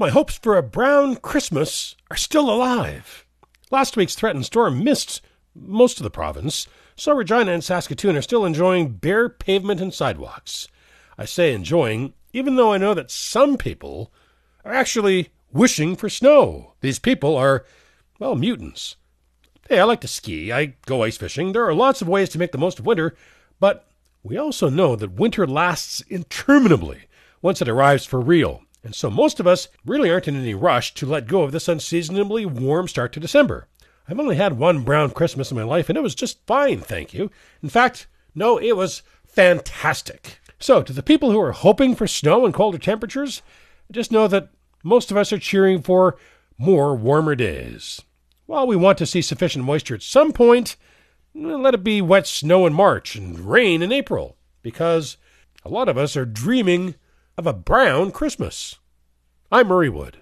My hopes for a brown Christmas are still alive. Last week's threatened storm missed most of the province, so Regina and Saskatoon are still enjoying bare pavement and sidewalks. I say enjoying, even though I know that some people are actually wishing for snow. These people are, well, mutants. Hey, I like to ski, I go ice fishing. There are lots of ways to make the most of winter, but we also know that winter lasts interminably once it arrives for real. And so most of us really aren't in any rush to let go of this unseasonably warm start to December. I've only had one brown Christmas in my life, and it was just fine, thank you. In fact, no, it was fantastic. So, to the people who are hoping for snow and colder temperatures, just know that most of us are cheering for more warmer days. While we want to see sufficient moisture at some point, let it be wet snow in March and rain in April, because a lot of us are dreaming of a brown Christmas. I'm Murray Wood.